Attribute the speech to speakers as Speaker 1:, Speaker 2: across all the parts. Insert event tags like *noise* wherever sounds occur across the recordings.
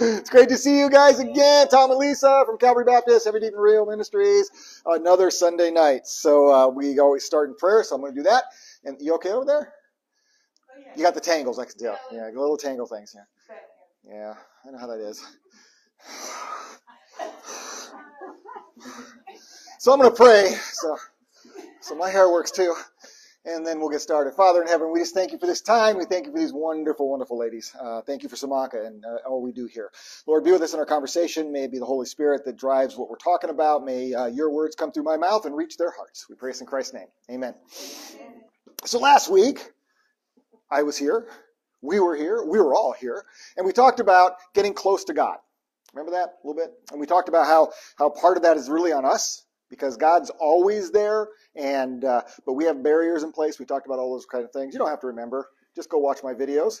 Speaker 1: It's great to see you guys again. Tom and Lisa from Calvary Baptist, Heavy Deep and Real Ministries. Another Sunday night. So uh, we always start in prayer, so I'm going to do that. And you okay over there? You got the tangles, I can tell. Yeah, little tangle things. Yeah, yeah, I know how that is. *laughs* So I'm going to pray. So, so my hair works too and then we'll get started. Father in heaven, we just thank you for this time. We thank you for these wonderful, wonderful ladies. Uh, thank you for Samaka and uh, all we do here. Lord, be with us in our conversation. May it be the Holy Spirit that drives what we're talking about. May uh, your words come through my mouth and reach their hearts. We pray this in Christ's name. Amen. So last week, I was here. We were here. We were all here. And we talked about getting close to God. Remember that a little bit? And we talked about how, how part of that is really on us because God's always there, and uh, but we have barriers in place. We talked about all those kind of things. You don't have to remember. Just go watch my videos.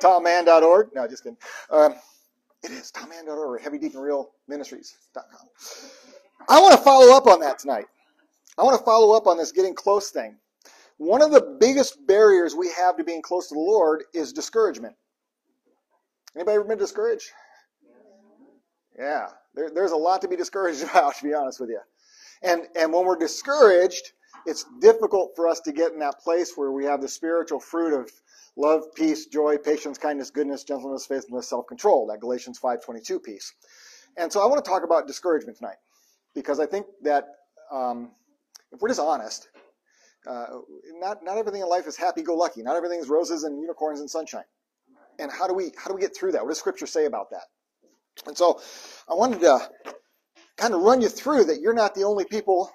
Speaker 1: TomMann.org. No, just kidding. Um, it is TomMann.org. Heavy Deep and Real Ministries.com. I want to follow up on that tonight. I want to follow up on this getting close thing. One of the biggest barriers we have to being close to the Lord is discouragement. Anybody ever been discouraged? Yeah, there, there's a lot to be discouraged *laughs* about, to be honest with you. And, and when we're discouraged, it's difficult for us to get in that place where we have the spiritual fruit of love, peace, joy, patience, kindness, goodness, gentleness, faithfulness, self-control, that Galatians 5.22 piece. And so I want to talk about discouragement tonight because I think that um, if we're just honest, uh, not, not everything in life is happy-go-lucky. Not everything is roses and unicorns and sunshine. And how do we how do we get through that? What does Scripture say about that? And so I wanted to kind of run you through that you're not the only people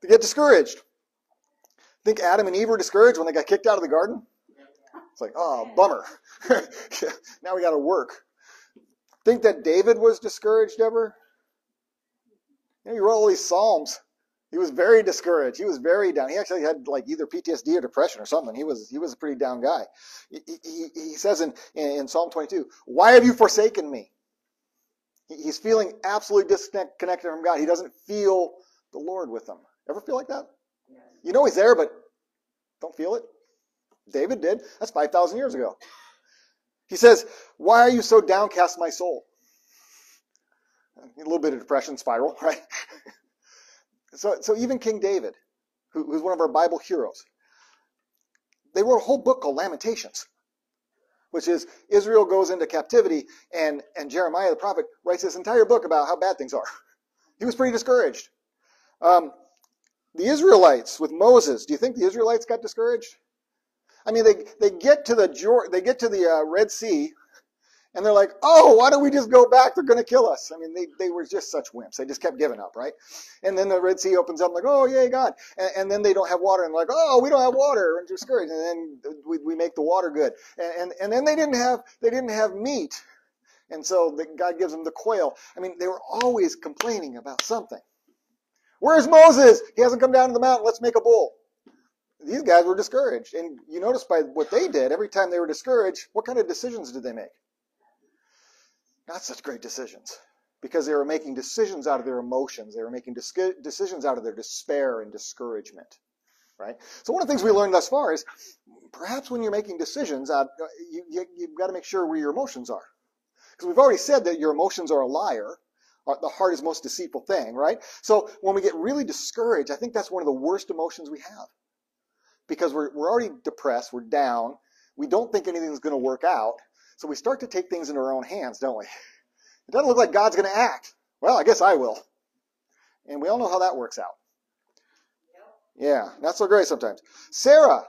Speaker 1: to get discouraged. Think Adam and Eve were discouraged when they got kicked out of the garden? It's like, oh, bummer. *laughs* now we got to work. Think that David was discouraged ever? You know, he wrote all these Psalms. He was very discouraged. He was very down. He actually had like either PTSD or depression or something. He was he was a pretty down guy. He, he, he says in, in Psalm 22, "Why have you forsaken me?" He's feeling absolutely disconnected from God. He doesn't feel the Lord with him. Ever feel like that? You know he's there, but don't feel it. David did. That's 5,000 years ago. He says, Why are you so downcast, my soul? A little bit of depression spiral, *laughs* right? so, so even King David, who, who's one of our Bible heroes, they wrote a whole book called Lamentations which is Israel goes into captivity, and, and Jeremiah the prophet writes this entire book about how bad things are. *laughs* He was pretty discouraged. Um, the Israelites with Moses, do you think the Israelites got discouraged? I mean, they, they get to the they get to the uh, Red Sea, and they're like, oh, why don't we just go back? They're going to kill us. I mean, they, they were just such wimps. They just kept giving up, right? And then the Red Sea opens up, like, oh, yay, God. And, and then they don't have water, and like, oh, we don't have water, and discouraged. And then we, we make the water good. And, and, and then they didn't have, they didn't have meat. And so the, God gives them the quail. I mean, they were always complaining about something. Where's Moses? He hasn't come down to the mountain. Let's make a bull. These guys were discouraged. And you notice by what they did, every time they were discouraged, what kind of decisions did they make? Not such great decisions because they were making decisions out of their emotions. They were making decisions out of their despair and discouragement. Right? So one of the things we learned thus far is perhaps when you're making decisions, uh, you, you, you've got to make sure where your emotions are. Because we've already said that your emotions are a liar. The heart is most deceitful thing, right? So when we get really discouraged, I think that's one of the worst emotions we have. Because we're, we're already depressed, we're down, we don't think anything's going to work out, so we start to take things into our own hands, don't we? *laughs* It doesn't look like God's going to act. Well, I guess I will. And we all know how that works out. Yeah, not so great sometimes. Sarah,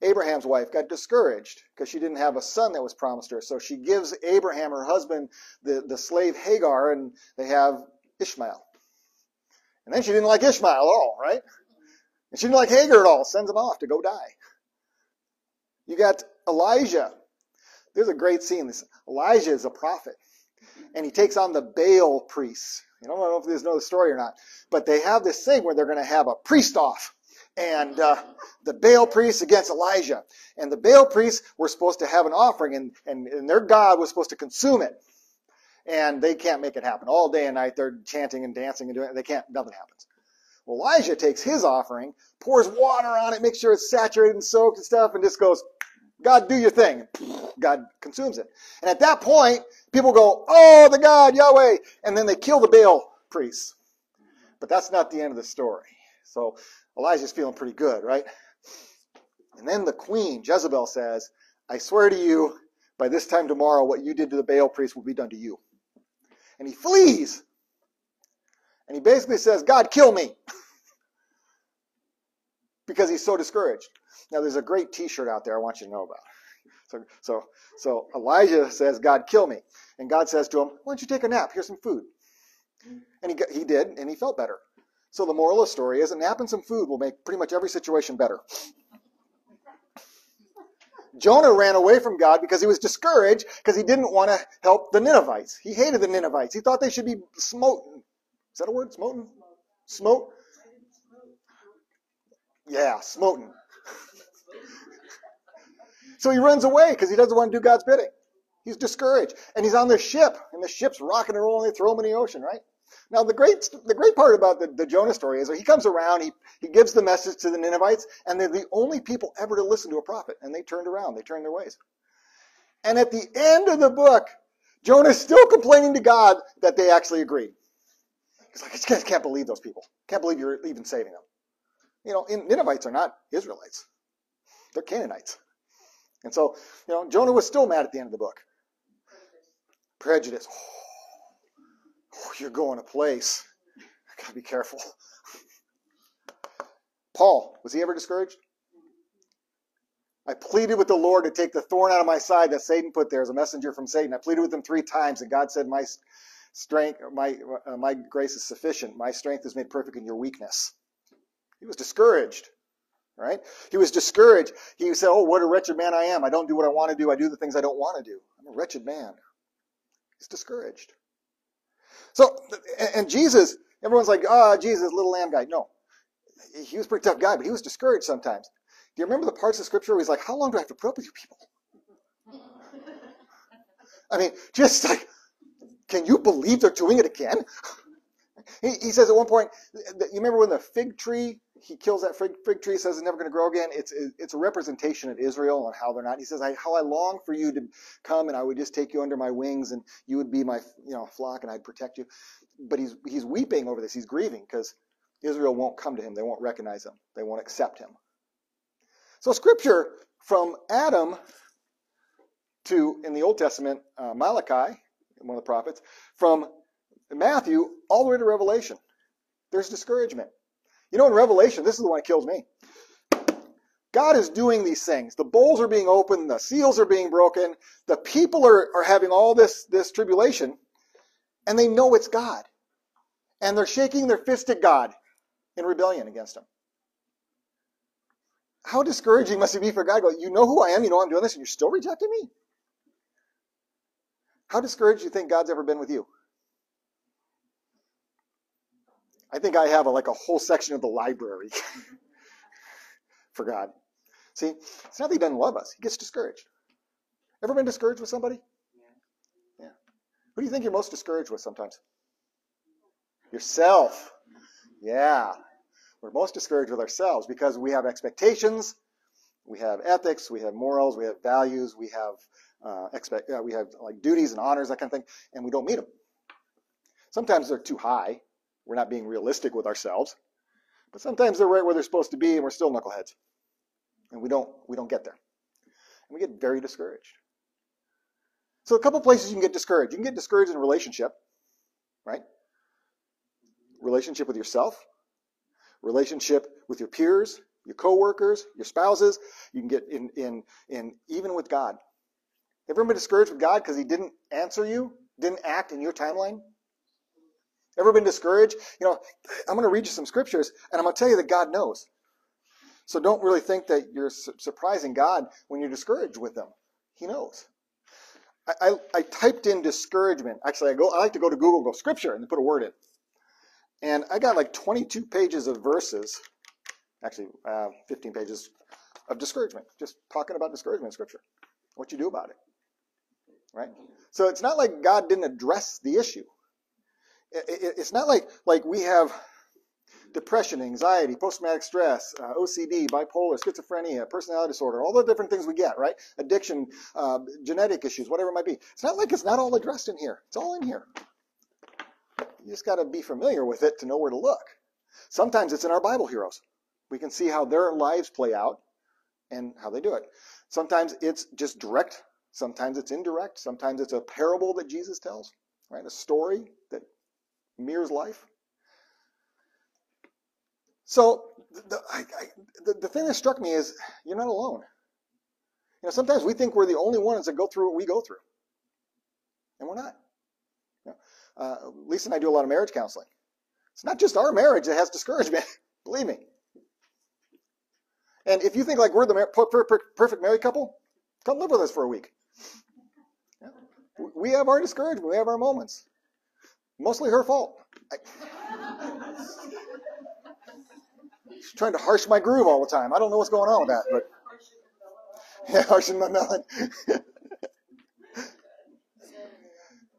Speaker 1: Abraham's wife, got discouraged because she didn't have a son that was promised her. So she gives Abraham, her husband, the, the slave Hagar, and they have Ishmael. And then she didn't like Ishmael at all, right? And she didn't like Hagar at all, sends him off to go die. You got Elijah, there's a great scene. This Elijah is a prophet, and he takes on the Baal priests. You don't know if you know the story or not, but they have this thing where they're going to have a priest off, and uh, the Baal priests against Elijah, and the Baal priests were supposed to have an offering, and, and, and their God was supposed to consume it, and they can't make it happen all day and night. They're chanting and dancing and doing it. They can't. Nothing happens. Well, Elijah takes his offering, pours water on it, makes sure it's saturated and soaked and stuff, and just goes, God, do your thing. God consumes it. And at that point, people go, oh, the God, Yahweh, and then they kill the Baal priests. But that's not the end of the story. So Elijah's feeling pretty good, right? And then the queen, Jezebel, says, I swear to you, by this time tomorrow, what you did to the Baal priest will be done to you. And he flees. And he basically says, God, kill me. Because he's so discouraged. Now, there's a great t shirt out there I want you to know about. So, so, so Elijah says, God, kill me. And God says to him, Why don't you take a nap? Here's some food. And he, he did, and he felt better. So the moral of the story is a nap and some food will make pretty much every situation better. Jonah ran away from God because he was discouraged because he didn't want to help the Ninevites. He hated the Ninevites. He thought they should be smoten. Is that a word? Smoten? Smote? Yeah, smoten. so he runs away because he doesn't want to do God's bidding. He's discouraged. And he's on the ship, and the ship's rocking and rolling. They throw him in the ocean, right? Now, the great, the great part about the, the Jonah story is he comes around, he, he gives the message to the Ninevites, and they're the only people ever to listen to a prophet. And they turned around, they turned their ways. And at the end of the book, Jonah's still complaining to God that they actually agreed. He's like, I just can't believe those people. Can't believe you're even saving them. You know, Ninevites are not Israelites. They're Canaanites. And so, you know, Jonah was still mad at the end of the book. Prejudice. Oh, you're going a place. I gotta be careful. Paul, was he ever discouraged? I pleaded with the Lord to take the thorn out of my side that Satan put there as a messenger from Satan. I pleaded with him three times, and God said, "My strength, my uh, my grace is sufficient. My strength is made perfect in your weakness." He was discouraged, right? He was discouraged. He said, "Oh, what a wretched man I am! I don't do what I want to do. I do the things I don't want to do. I'm a wretched man." He's discouraged. So, and Jesus, everyone's like, ah, oh, Jesus, little lamb guy. No, he was a pretty tough guy, but he was discouraged sometimes. Do you remember the parts of scripture where he's like, how long do I have to put up with you people? *laughs* I mean, just like, can you believe they're doing it again? *laughs* He, he says at one point, you remember when the fig tree, he kills that fig, fig tree, says it's never going to grow again. It's, it's a representation of Israel and how they're not. He says, I, how I long for you to come and I would just take you under my wings and you would be my you know flock and I'd protect you. But he's, he's weeping over this. He's grieving because Israel won't come to him. They won't recognize him. They won't accept him. So scripture from Adam to, in the Old Testament, uh, Malachi, one of the prophets, from Matthew all the way to Revelation. There's discouragement. You know, in Revelation, this is the one that kills me. God is doing these things. The bowls are being opened, the seals are being broken, the people are, are having all this, this tribulation, and they know it's God. And they're shaking their fist at God in rebellion against Him. How discouraging must it be for God? Go, you know who I am, you know I'm doing this, and you're still rejecting me? How discouraged do you think God's ever been with you? I think I have a, like a whole section of the library *laughs* for God. See, it's not that he doesn't love us. He gets discouraged. Ever been discouraged with somebody? Yeah. yeah. Who do you think you're most discouraged with sometimes? Yourself. Yeah. We're most discouraged with ourselves because we have expectations, we have ethics, we have morals, we have values, we have uh, expect, uh, we have like duties and honors, that kind of thing, and we don't meet them. Sometimes they're too high, we're not being realistic with ourselves. But sometimes they're right where they're supposed to be and we're still knuckleheads. And we don't we don't get there. And we get very discouraged. So a couple places you can get discouraged. You can get discouraged in relationship, right? Relationship with yourself, relationship with your peers, your coworkers, your spouses. You can get in in in even with God. Ever been discouraged with God because He didn't answer you, didn't act in your timeline? Ever been discouraged? You know, I'm going to read you some scriptures, and I'm going to tell you that God knows. So don't really think that you're su- surprising God when you're discouraged with them. He knows. I, I, I, typed in discouragement. Actually, I go. I like to go to Google, go scripture, and put a word in. And I got like 22 pages of verses, actually uh, 15 pages of discouragement, just talking about discouragement in scripture, what you do about it, right? So it's not like God didn't address the issue it's not like like we have depression, anxiety, post traumatic stress, uh, OCD, bipolar, schizophrenia, personality disorder, all the different things we get, right? Addiction, uh, genetic issues, whatever it might be. It's not like it's not all addressed in here. It's all in here. You just got to be familiar with it to know where to look. Sometimes it's in our Bible heroes. We can see how their lives play out and how they do it. Sometimes it's just direct. Sometimes it's indirect. Sometimes it's a parable that Jesus tells, right? A story that mirrors life. So the, I, I, the, the thing that struck me is you're not alone. You know, sometimes we think we're the only ones that go through what we go through, and we're not. You know, uh, Lisa and I do a lot of marriage counseling. It's not just our marriage that has discouragement. *laughs* Believe me. And if you think like we're the perfect married couple, come live with us for a week. Yeah. We have our discouragement. We have our moments. Mostly her fault. I, she's trying to harsh my groove all the time. I don't know what's going on with that, but yeah, *laughs* harshing my melon.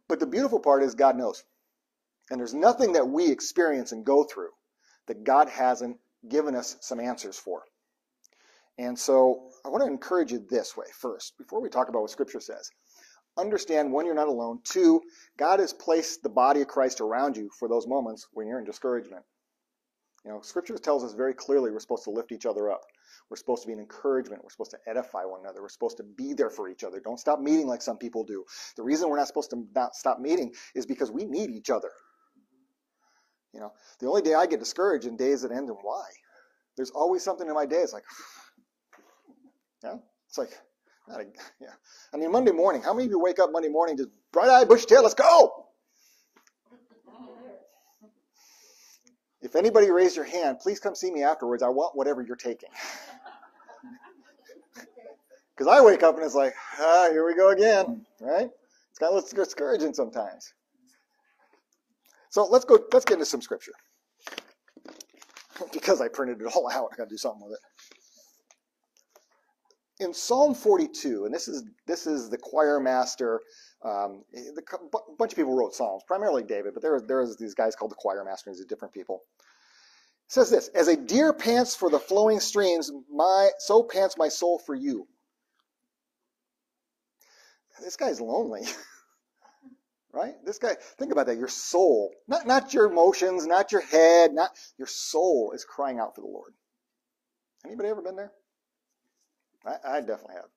Speaker 1: but the beautiful part is God knows. And there's nothing that we experience and go through that God hasn't given us some answers for. And so I want to encourage you this way first, before we talk about what Scripture says. Understand one, you're not alone. Two, God has placed the body of Christ around you for those moments when you're in discouragement. You know, Scripture tells us very clearly we're supposed to lift each other up. We're supposed to be an encouragement. We're supposed to edify one another. We're supposed to be there for each other. Don't stop meeting like some people do. The reason we're not supposed to not stop meeting is because we need each other. You know, the only day I get discouraged in days that end in Y. There's always something in my day. It's like, *sighs* yeah, it's like, not a, *laughs* yeah. I mean, Monday morning. How many of you wake up Monday morning just bright eyed, bushy tail? Let's go. If anybody raised your hand, please come see me afterwards. I want whatever you're taking. *laughs* Because I wake up and it's like, ah, here we go again, right? It's kind of discouraging sometimes. So let's go. Let's get into some scripture. *laughs* because I printed it all out, I got to do something with it. In Psalm 42, and this is this is the choir master. Um, the, a bunch of people wrote psalms, primarily David, but there there's these guys called the choir master. These different people. It says this: As a deer pants for the flowing streams, my so pants my soul for you. This guy's lonely. *laughs* right? This guy, think about that. Your soul, not, not your emotions, not your head, not your soul is crying out for the Lord. Anybody ever been there? I, I definitely have.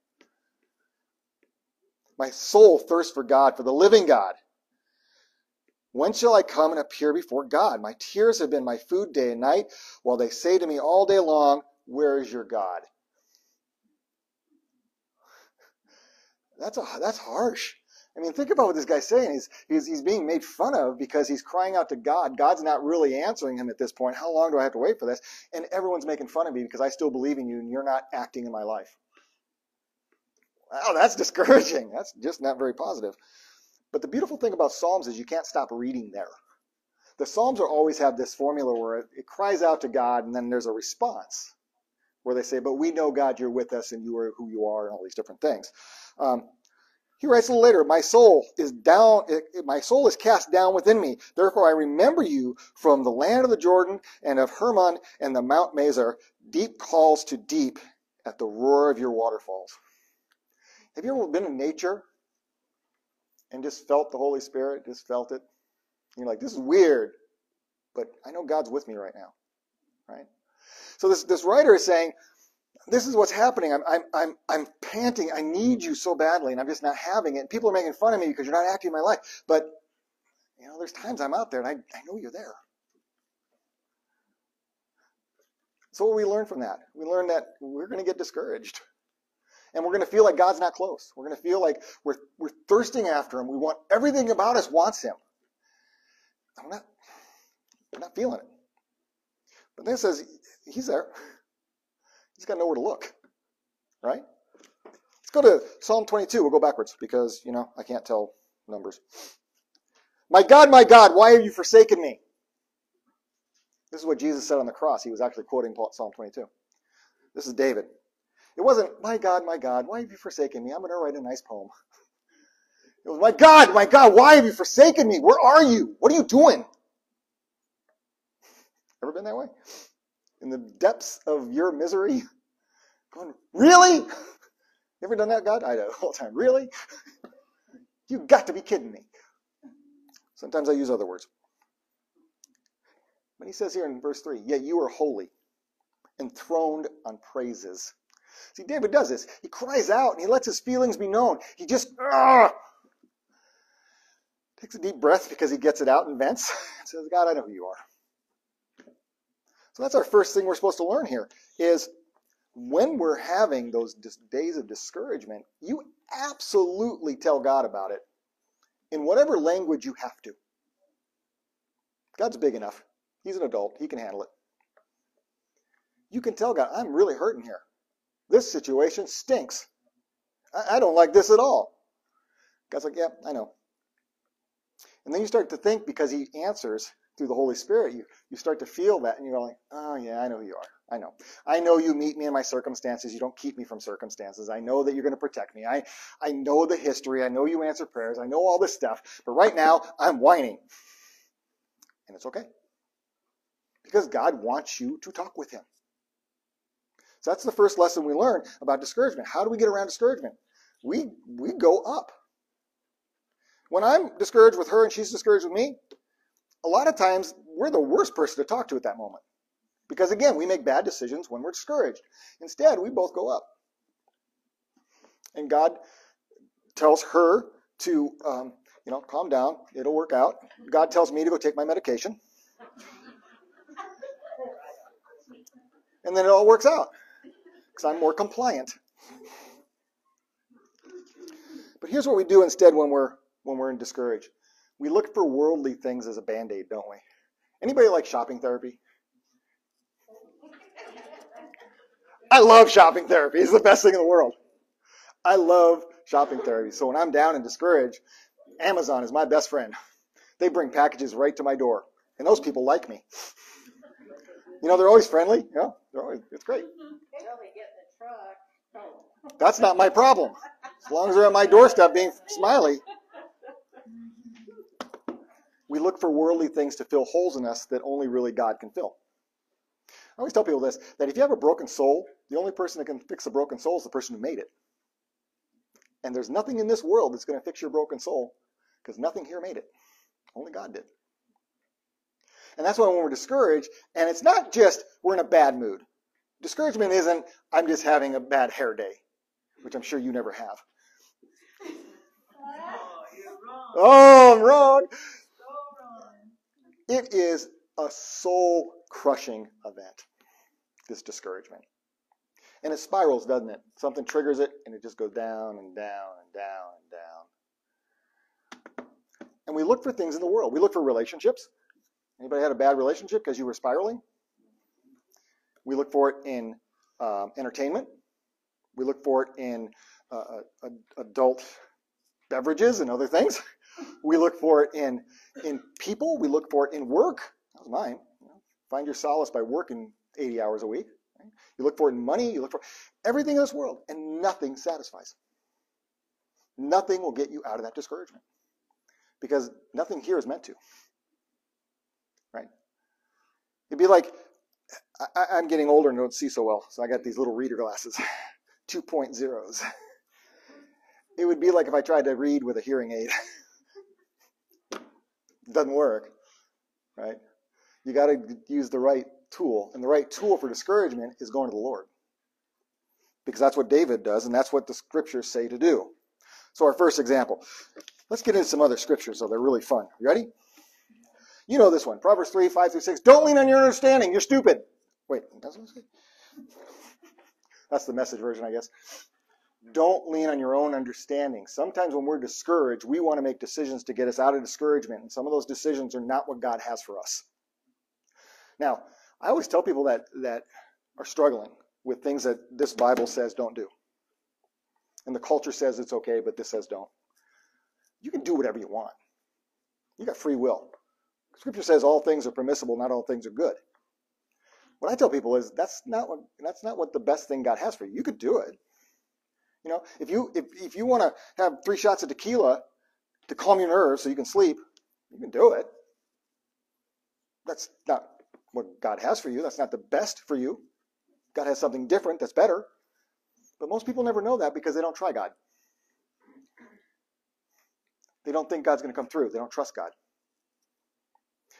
Speaker 1: My soul thirsts for God, for the living God. When shall I come and appear before God? My tears have been my food day and night, while they say to me all day long, Where is your God? That's, a, that's harsh. I mean, think about what this guy's saying. He's, he's, he's being made fun of because he's crying out to God. God's not really answering him at this point. How long do I have to wait for this? And everyone's making fun of me because I still believe in you and you're not acting in my life. Wow, that's *laughs* discouraging. That's just not very positive. But the beautiful thing about Psalms is you can't stop reading there. The Psalms are always have this formula where it, it cries out to God and then there's a response where they say, But we know, God, you're with us and you are who you are and all these different things. Um, he writes a little later, my soul is down, my soul is cast down within me. Therefore I remember you from the land of the Jordan and of Hermon and the Mount Mizar. Deep calls to deep at the roar of your waterfalls. Have you ever been in nature and just felt the Holy Spirit, just felt it? You're like, this is weird, but I know God's with me right now, right? So this, this writer is saying, this is what's happening. I'm, I'm, I'm, I'm panting. I need you so badly, and I'm just not having it. And people are making fun of me because you're not acting in my life. But, you know, there's times I'm out there and I, I know you're there. So what we learn from that? We learn that we're going to get discouraged. And we're going to feel like God's not close. We're going to feel like we're, we're thirsting after Him. We want everything about us wants Him. I'm not, we're not feeling it. But then it says, He's there. He's got nowhere to look, right? Let's go to Psalm 22. We'll go backwards because, you know, I can't tell numbers. My God, my God, why have you forsaken me? This is what Jesus said on the cross. He was actually quoting Psalm 22. This is David. It wasn't, my God, my God, why have you forsaken me? I'm going to write a nice poem. *laughs* It was, my God, my God, why have you forsaken me? Where are you? What are you doing? *laughs* Ever been that way? In the depths of your misery? *laughs* Going, really? *laughs* You ever done that, God? I do *laughs* all the time. Really? You got to be kidding me. Sometimes I use other words. But he says here in verse 3, Yet you are holy, enthroned on praises. See, David does this. He cries out and he lets his feelings be known. He just ah, takes a deep breath because he gets it out and vents and says, God, I know who you are. So that's our first thing we're supposed to learn here is when we're having those days of discouragement, you absolutely tell God about it in whatever language you have to. God's big enough. He's an adult. He can handle it. You can tell God, I'm really hurting here. This situation stinks. I, I don't like this at all. God's like, yeah, I know. And then you start to think because he answers through the Holy Spirit, you, you start to feel that and you're like, oh yeah, I know who you are. I know. I know you meet me in my circumstances. You don't keep me from circumstances. I know that you're going to protect me. I, I know the history. I know you answer prayers. I know all this stuff. But right now, I'm whining. And it's okay. Because God wants you to talk with him. So that's the first lesson we learn about discouragement. How do we get around discouragement? We, we go up. When I'm discouraged with her and she's discouraged with me, a lot of times we're the worst person to talk to at that moment. Because again, we make bad decisions when we're discouraged. Instead, we both go up. And God tells her to, um, you know, calm down. It'll work out. God tells me to go take my medication. And then it all works out because I'm more compliant. But here's what we do instead when we're when we're in discouraged. We look for worldly things as a band-aid, don't we? Anybody like shopping therapy? I love shopping therapy. It's the best thing in the world. I love shopping therapy. So when I'm down and discouraged, Amazon is my best friend. They bring packages right to my door. And those people like me. You know, they're always friendly. Yeah, they're always, it's great. That's not my problem. As long as they're at my doorstep being smiley. We look for worldly things to fill holes in us that only really God can fill. I always tell people this that if you have a broken soul, the only person that can fix a broken soul is the person who made it. And there's nothing in this world that's going to fix your broken soul because nothing here made it. Only God did. And that's why when we're discouraged, and it's not just we're in a bad mood. Discouragement isn't I'm just having a bad hair day, which I'm sure you never have. Oh, *laughs* oh I'm wrong. It is a soul crushing event this discouragement. And it spirals, doesn't it? Something triggers it, and it just goes down and down and down and down. And we look for things in the world. We look for relationships. Anybody had a bad relationship because you were spiraling? We look for it in um, entertainment. We look for it in uh, uh, adult beverages and other things. We look for it in in people. We look for it in work. That was mine. Find your solace by working 80 hours a week. You look for it in money, you look for everything in this world, and nothing satisfies. Nothing will get you out of that discouragement because nothing here is meant to. Right? It'd be like I, am getting older and don't see so well, so I got these little reader glasses, *laughs* 2.0s. It would be like if I tried to read with a hearing aid. *laughs* Doesn't work, right? You got to use the right tool. And the right tool for discouragement is going to the Lord. Because that's what David does, and that's what the scriptures say to do. So, our first example. Let's get into some other scriptures, though. They're really fun. You ready? You know this one Proverbs 3 5 through 6. Don't lean on your understanding. You're stupid. Wait, that's That's the message version, I guess. Don't lean on your own understanding. Sometimes when we're discouraged, we want to make decisions to get us out of discouragement, and some of those decisions are not what God has for us. Now, I always tell people that that are struggling with things that this Bible says don't do. And the culture says it's okay, but this says don't. You can do whatever you want. You got free will. Scripture says all things are permissible, not all things are good. What I tell people is that's not what that's not what the best thing God has for you. You could do it. You know, if you if, if you want to have three shots of tequila to calm your nerves so you can sleep, you can do it. That's not what God has for you. That's not the best for you. God has something different that's better. But most people never know that because they don't try God. They don't think God's going to come through. They don't trust God.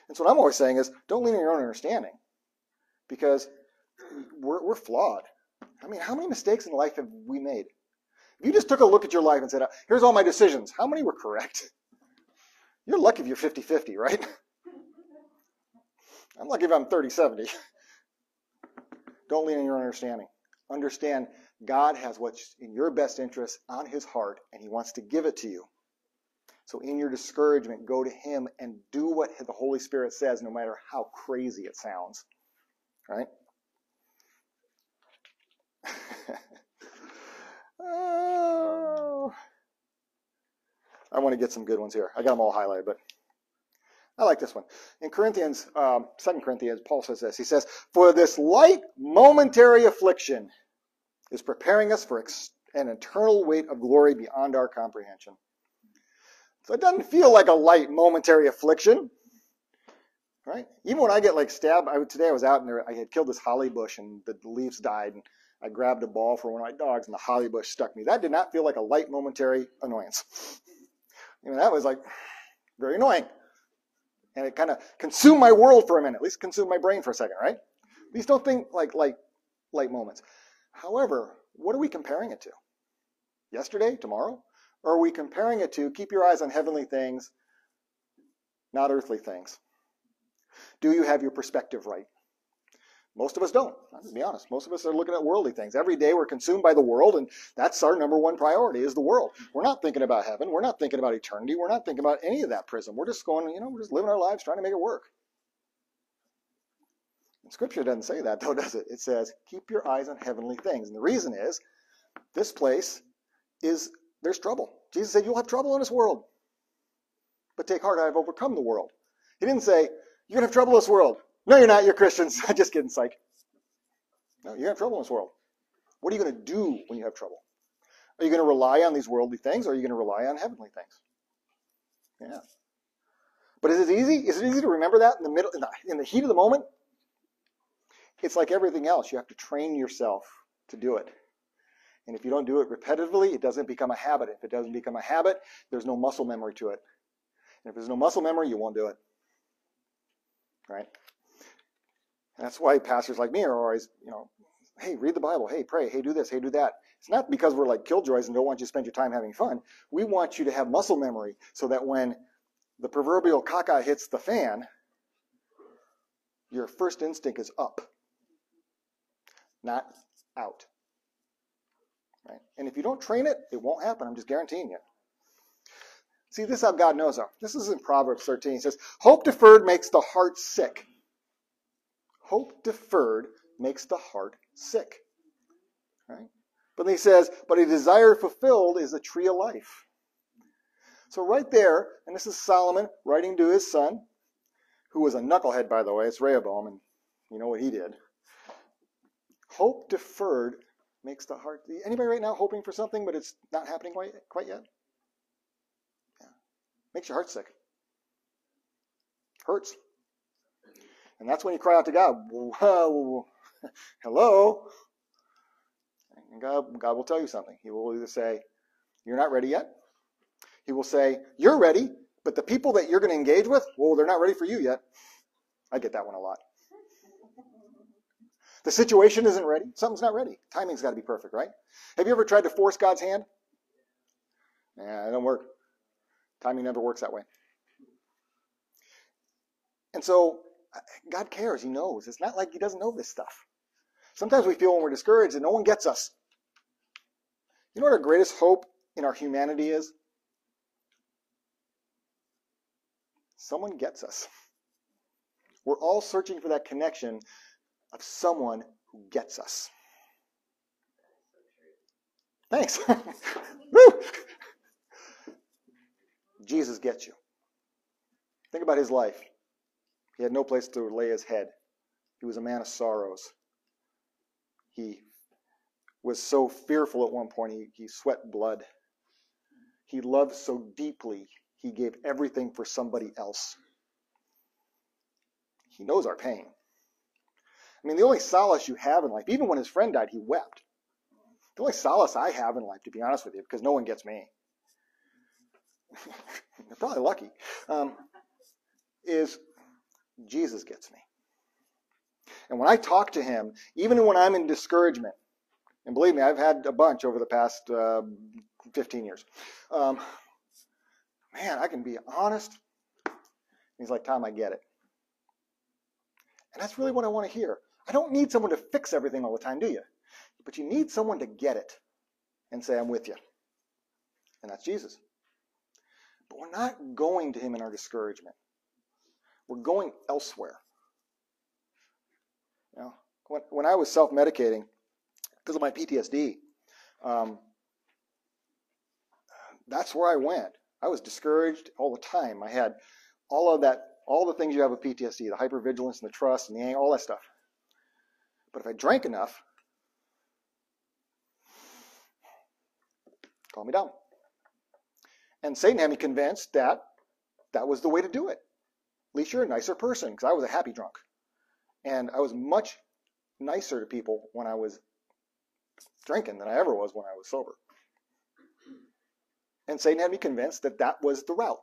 Speaker 1: And so what I'm always saying is don't lean on your own understanding because we're, we're flawed. I mean, how many mistakes in life have we made? You just took a look at your life and said, here's all my decisions, how many were correct? *laughs* You're lucky if you're 50 50, right? *laughs* I'm lucky if I'm 30 70. *laughs* Don't lean on your understanding. Understand God has what's in your best interest on his heart, and he wants to give it to you. So, in your discouragement, go to him and do what the Holy Spirit says, no matter how crazy it sounds. Right? Oh. I want to get some good ones here. I got them all highlighted, but I like this one. In Corinthians, um, 2 Corinthians, Paul says this. He says, For this light momentary affliction is preparing us for ex- an eternal weight of glory beyond our comprehension. So it doesn't feel like a light momentary affliction. Right? Even when I get like stabbed, I, today I was out and there, I had killed this holly bush and the leaves died. And I grabbed a ball for one of my dogs and the holly bush stuck me. That did not feel like a light momentary annoyance. You know, that was like very annoying. And it kind of consumed my world for a minute, at least consumed my brain for a second, right? These don't think like like light moments. However, what are we comparing it to? Yesterday, tomorrow? Or are we comparing it to keep your eyes on heavenly things, not earthly things? Do you have your perspective right? Most of us don't. I'm to be honest. Most of us are looking at worldly things. Every day we're consumed by the world, and that's our number one priority is the world. We're not thinking about heaven. We're not thinking about eternity. We're not thinking about any of that prism. We're just going, you know, we're just living our lives trying to make it work. And scripture doesn't say that, *laughs* though, does it? It says, keep your eyes on heavenly things. And the reason is, this place is, there's trouble. Jesus said, you'll have trouble in this world. But take heart, I have overcome the world. He didn't say, you're going to have trouble in this world. No, you're not. You're Christians. *laughs* Just kidding, psych. No, you have trouble in this world. What are you going to do when you have trouble? Are you going to rely on these worldly things or are you going to rely on heavenly things? Yeah. But is it easy? Is it easy to remember that in the middle, in the, in the heat of the moment? It's like everything else. You have to train yourself to do it. And if you don't do it repetitively, it doesn't become a habit. If it doesn't become a habit, there's no muscle memory to it. And if there's no muscle memory, you won't do it. Right? That's why pastors like me are always, you know, hey, read the Bible. Hey, pray. Hey, do this. Hey, do that. It's not because we're like killjoys and don't want you to spend your time having fun. We want you to have muscle memory so that when the proverbial caca hits the fan, your first instinct is up, not out. Right? And if you don't train it, it won't happen. I'm just guaranteeing you. See, this is how God knows. Though. This is in Proverbs 13. It says, Hope deferred makes the heart sick, Hope deferred makes the heart sick. Right? But he says, but a desire fulfilled is a tree of life. So right there, and this is Solomon writing to his son, who was a knucklehead, by the way. It's Rehoboam, and you know what he did. Hope deferred makes the heart. Anybody right now hoping for something, but it's not happening quite, quite yet? Yeah. Makes your heart sick. Hurts. And that's when you cry out to God, Whoa, *laughs* hello. And God, God will tell you something. He will either say, You're not ready yet. He will say, You're ready, but the people that you're going to engage with, well, they're not ready for you yet. I get that one a lot. The situation isn't ready. Something's not ready. Timing's got to be perfect, right? Have you ever tried to force God's hand? Yeah, it don't work. Timing never works that way. And so God cares. He knows. It's not like He doesn't know this stuff. Sometimes we feel when we're discouraged that no one gets us. You know what our greatest hope in our humanity is? Someone gets us. We're all searching for that connection of someone who gets us. Thanks. *laughs* Jesus gets you. Think about his life. He had no place to lay his head. He was a man of sorrows. He was so fearful at one point, he, he sweat blood. He loved so deeply, he gave everything for somebody else. He knows our pain. I mean, the only solace you have in life, even when his friend died, he wept. The only solace I have in life, to be honest with you, because no one gets me, *laughs* they're probably lucky, um, is Jesus gets me. And when I talk to him, even when I'm in discouragement, and believe me, I've had a bunch over the past uh, 15 years. Um, man, I can be honest. He's like, Tom, I get it. And that's really what I want to hear. I don't need someone to fix everything all the time, do you? But you need someone to get it and say, I'm with you. And that's Jesus. But we're not going to him in our discouragement. We're going elsewhere. You know, when, when I was self medicating because of my PTSD, um, that's where I went. I was discouraged all the time. I had all of that, all the things you have with PTSD, the hypervigilance and the trust and the anger, all that stuff. But if I drank enough, calm me down. And Satan had me convinced that that was the way to do it. At least you're a nicer person, because I was a happy drunk. And I was much nicer to people when I was drinking than I ever was when I was sober. And Satan had me convinced that that was the route.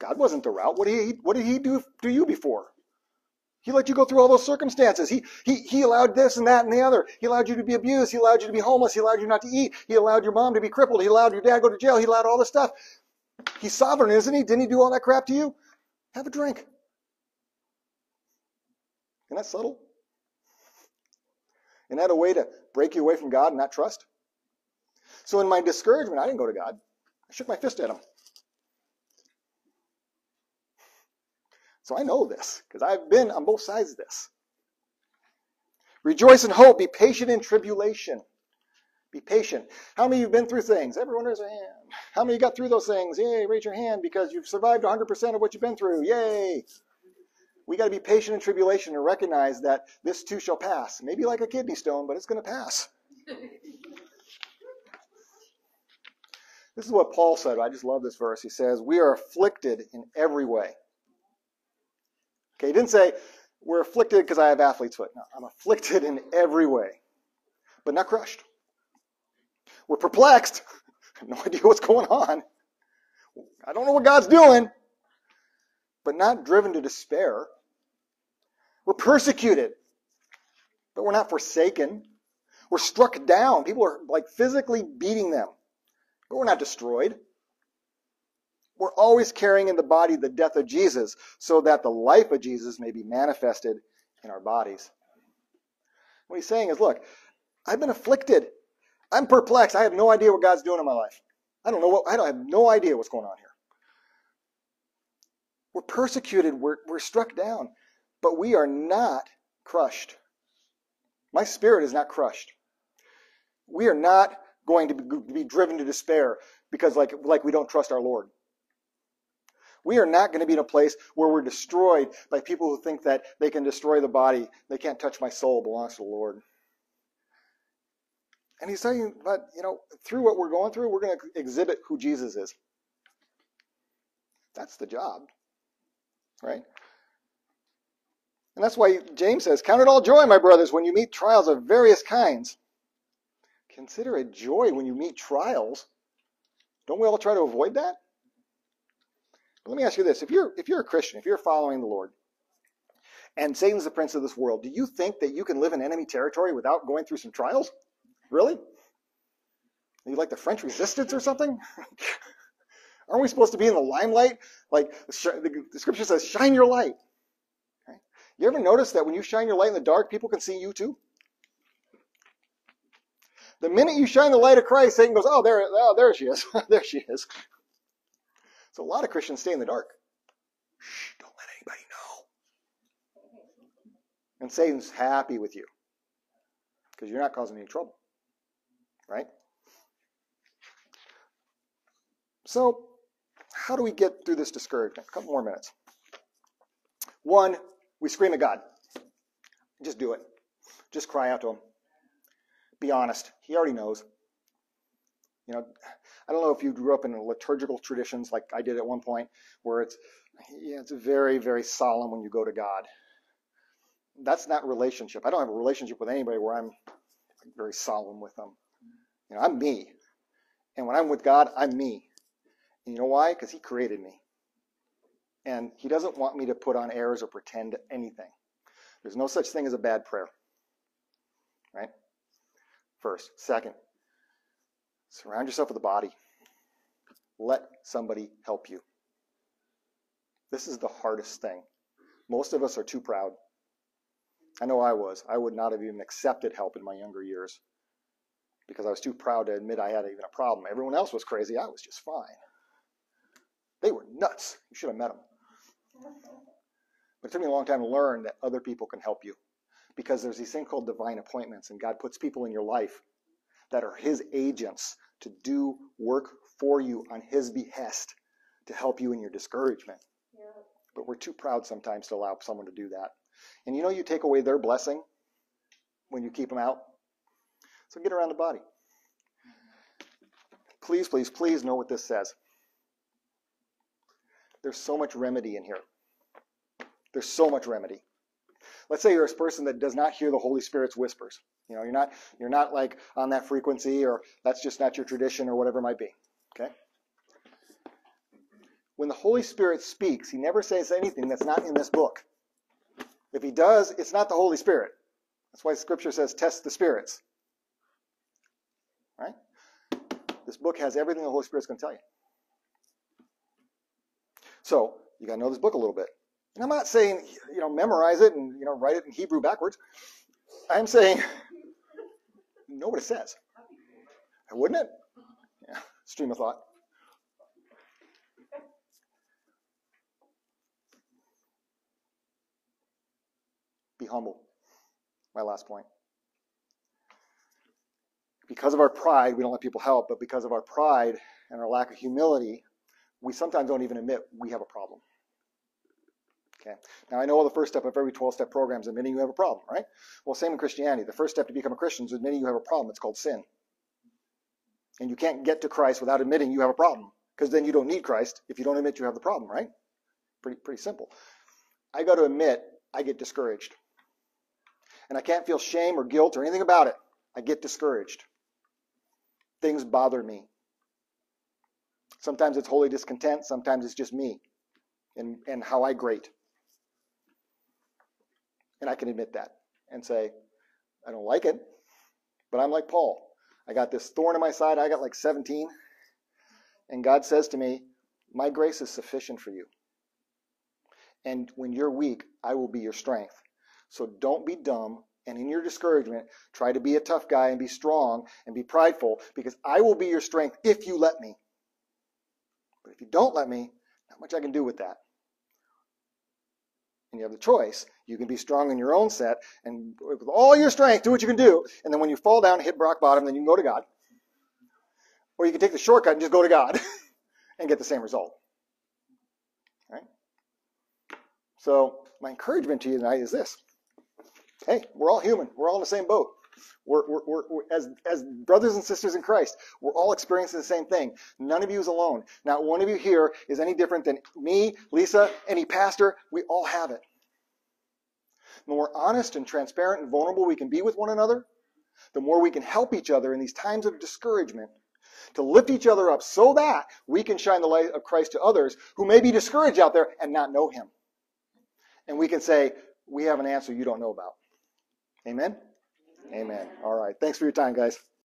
Speaker 1: God wasn't the route. What did he, what did he do to you before? He let you go through all those circumstances. He, he, he allowed this and that and the other. He allowed you to be abused. He allowed you to be homeless. He allowed you not to eat. He allowed your mom to be crippled. He allowed your dad to go to jail. He allowed all this stuff. He's sovereign, isn't he? Didn't he do all that crap to you? Have a drink. Isn't that subtle? Isn't that a way to break you away from God and not trust? So in my discouragement, I didn't go to God. I shook my fist at him. So I know this because I've been on both sides of this. Rejoice in hope. Be patient in tribulation. Be patient. How many of you have been through things? Everyone raise their hand. How many got through those things? Yay, raise your hand because you've survived 100% of what you've been through. Yay. We got to be patient in tribulation and recognize that this too shall pass. Maybe like a kidney stone, but it's going to pass. this is what Paul said. I just love this verse. He says, We are afflicted in every way. Okay, he didn't say, we're afflicted because I have athlete's foot. No, I'm afflicted in every way, but not crushed. We're perplexed. *laughs* no idea what's going on. I don't know what God's doing, but not driven to despair. We're persecuted, but we're not forsaken. We're struck down. People are like physically beating them, but we're not destroyed. We're always carrying in the body the death of Jesus so that the life of Jesus may be manifested in our bodies. What he's saying is, look, I've been afflicted. I'm perplexed. I have no idea what God's doing in my life. I don't know what, I don't have no idea what's going on here. We're persecuted. We're, we're struck down, but we are not crushed. My spirit is not crushed. We are not going to be, be driven to despair because like, like we don't trust our Lord. We are not going to be in a place where we're destroyed by people who think that they can destroy the body. They can't touch my soul, belongs to the Lord. And he's saying, but, you know, through what we're going through, we're going to exhibit who Jesus is. That's the job, right? And that's why James says, Count it all joy, my brothers, when you meet trials of various kinds. Consider it joy when you meet trials. Don't we all try to avoid that? let me ask you this: if you're if you're a Christian, if you're following the Lord, and Satan's the prince of this world, do you think that you can live in enemy territory without going through some trials? Really? Are you like the French resistance or something? *laughs* Aren't we supposed to be in the limelight? Like the scripture says, shine your light. You ever notice that when you shine your light in the dark, people can see you too? The minute you shine the light of Christ, Satan goes, oh, there, oh, there she is. *laughs* there she is. So a lot of Christians stay in the dark. Shh, don't let anybody know. And Satan's happy with you because you're not causing any trouble. Right? So, how do we get through this discouragement? A couple more minutes. One, we scream at God. Just do it. Just cry out to Him. Be honest. He already knows. You know, I don't know if you grew up in liturgical traditions like I did at one point, where it's yeah, it's very very solemn when you go to God. That's not relationship. I don't have a relationship with anybody where I'm very solemn with them. You know, I'm me. And when I'm with God, I'm me. And you know why? Because He created me. And He doesn't want me to put on airs or pretend anything. There's no such thing as a bad prayer. Right? First. Second, surround yourself with a body. Let somebody help you. This is the hardest thing. Most of us are too proud. I know I was. I would not have even accepted help in my younger years because I was too proud to admit I had even a problem. Everyone else was crazy. I was just fine. They were nuts. You should have met them. But it took me a long time to learn that other people can help you because there's these things called divine appointments, and God puts people in your life that are His agents to do work for you on His behest to help you in your discouragement. Yeah. But we're too proud sometimes to allow someone to do that. And you know, you take away their blessing when you keep them out. So get around the body. Please, please, please know what this says. There's so much remedy in here. There's so much remedy. Let's say you're a person that does not hear the Holy Spirit's whispers. You know, you're not you're not like on that frequency or that's just not your tradition or whatever it might be. Okay? When the Holy Spirit speaks, he never says anything that's not in this book. If he does, it's not the Holy Spirit. That's why scripture says test the spirits. Right? This book has everything the Holy Spirit's going to tell you. So, you got to know this book a little bit. And I'm not saying, you know, memorize it and, you know, write it in Hebrew backwards. I'm saying, *laughs* know what it says. Wouldn't it? Yeah, stream of thought. Be humble. My last point. Because of our pride, we don't let people help, but because of our pride and our lack of humility, we sometimes don't even admit we have a problem. Okay. Now I know the first step of every 12-step program is admitting you have a problem, right? Well, same in Christianity. The first step to become a Christian is admitting you have a problem. It's called sin. And you can't get to Christ without admitting you have a problem, because then you don't need Christ if you don't admit you have the problem, right? Pretty pretty simple. I got to admit I get discouraged. And I can't feel shame or guilt or anything about it. I get discouraged. Things bother me. Sometimes it's holy discontent, sometimes it's just me and, and how I grate. And I can admit that and say, I don't like it, but I'm like Paul. I got this thorn in my side. I got like 17. And God says to me, My grace is sufficient for you. And when you're weak, I will be your strength. So don't be dumb. And in your discouragement, try to be a tough guy and be strong and be prideful because I will be your strength if you let me. But if you don't let me, not much I can do with that and you have the choice. You can be strong in your own set and with all your strength, do what you can do. And then when you fall down hit rock bottom, then you can go to God. Or you can take the shortcut and just go to God *laughs* and get the same result. Right? So my encouragement to you tonight is this. Hey, we're all human. We're all in the same boat. We're, we're, we're, we're, as, as brothers and sisters in Christ, we're all experiencing the same thing. None of you is alone. Not one of you here is any different than me, Lisa, any pastor. We all have it. The more honest and transparent and vulnerable we can be with one another, the more we can help each other in these times of discouragement to lift each other up so that we can shine the light of Christ to others who may be discouraged out there and not know him. And we can say, we have an answer you don't know about. Amen? Amen. All right. Thanks for your time, guys.